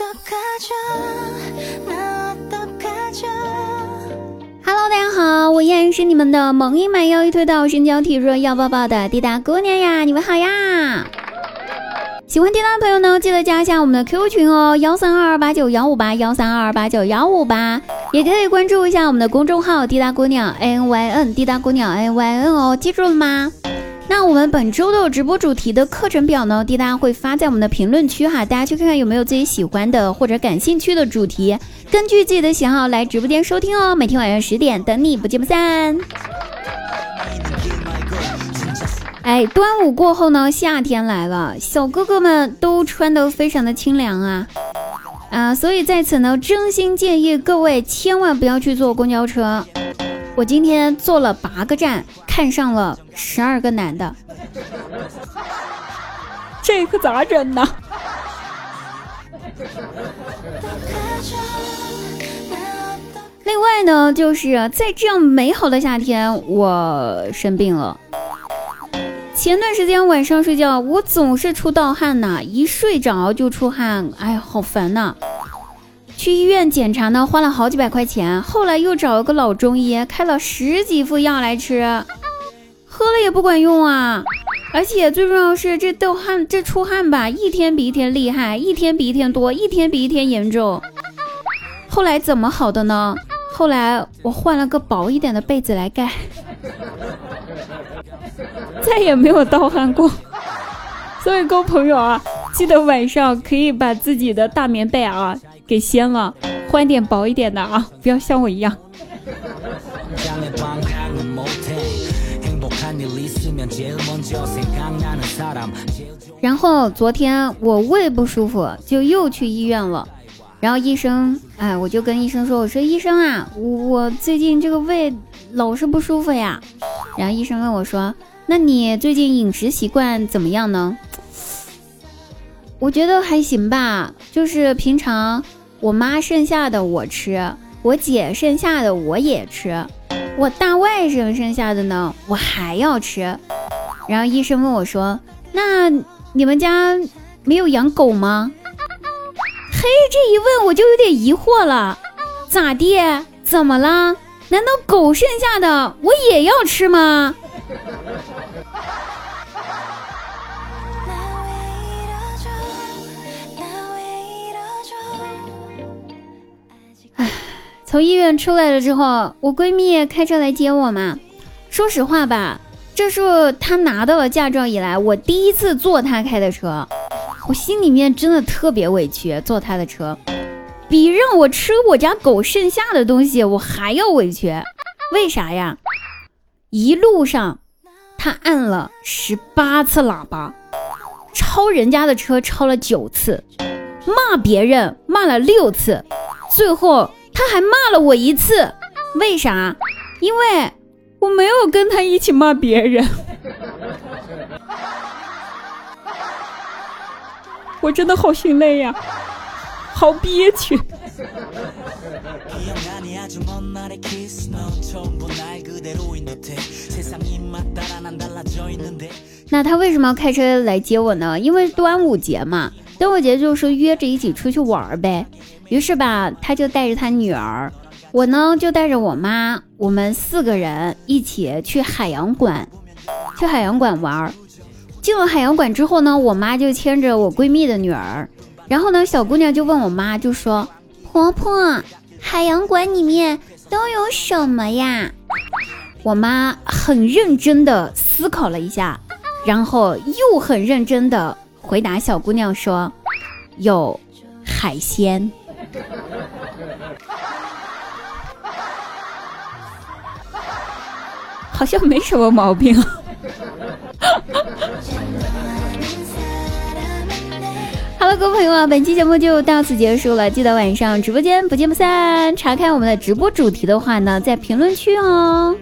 Hello，大家好，我依然是你们的萌一满腰一推到身娇体弱要抱抱的滴答姑娘呀，你们好呀！喜欢滴答的朋友呢，记得加一下我们的 QQ 群哦，幺三二二八九幺五八幺三二二八九幺五八，也可以关注一下我们的公众号滴答姑娘 N Y N 滴答姑娘 N Y N 哦，记住了吗？那我们本周的直播主题的课程表呢，滴答会发在我们的评论区哈，大家去看看有没有自己喜欢的或者感兴趣的主题，根据自己的喜好来直播间收听哦。每天晚上十点等你，不见不散。哎，端午过后呢，夏天来了，小哥哥们都穿得非常的清凉啊啊，所以在此呢，真心建议各位千万不要去坐公交车。我今天坐了八个站，看上了十二个男的，这可咋整呢？另外呢，就是在这样美好的夏天，我生病了。前段时间晚上睡觉，我总是出盗汗呐，一睡着就出汗，哎呀，好烦呐！去医院检查呢，花了好几百块钱。后来又找了个老中医，开了十几副药来吃，喝了也不管用啊！而且最重要是这盗汗，这出汗吧，一天比一天厉害，一天比一天多，一天比一天严重。后来怎么好的呢？后来我换了个薄一点的被子来盖，再也没有盗汗过。所以各位朋友啊，记得晚上可以把自己的大棉被啊。给掀了，换点薄一点的啊！不要像我一样。然后昨天我胃不舒服，就又去医院了。然后医生，哎，我就跟医生说：“我说医生啊，我最近这个胃老是不舒服呀。”然后医生问我说：“那你最近饮食习惯怎么样呢？”我觉得还行吧，就是平常。我妈剩下的我吃，我姐剩下的我也吃，我大外甥剩下的呢，我还要吃。然后医生问我说：“那你们家没有养狗吗？”嘿，这一问我就有点疑惑了，咋地？怎么了？难道狗剩下的我也要吃吗？从医院出来了之后，我闺蜜开车来接我嘛。说实话吧，这是她拿到了驾照以来我第一次坐她开的车，我心里面真的特别委屈，坐她的车比让我吃我家狗剩下的东西我还要委屈。为啥呀？一路上她按了十八次喇叭，超人家的车超了九次，骂别人骂了六次，最后。他还骂了我一次，为啥？因为我没有跟他一起骂别人，我真的好心累呀，好憋屈。那他为什么要开车来接我呢？因为端午节嘛，端午节就是约着一起出去玩呗。于是吧，他就带着他女儿，我呢就带着我妈，我们四个人一起去海洋馆，去海洋馆玩。进了海洋馆之后呢，我妈就牵着我闺蜜的女儿，然后呢，小姑娘就问我妈，就说：“婆婆，海洋馆里面都有什么呀？”我妈很认真的思考了一下，然后又很认真的回答小姑娘说：“有海鲜。”好像没什么毛病。好了，各位朋友啊，本期节目就到此结束了。记得晚上直播间不见不散。查看我们的直播主题的话呢，在评论区哦。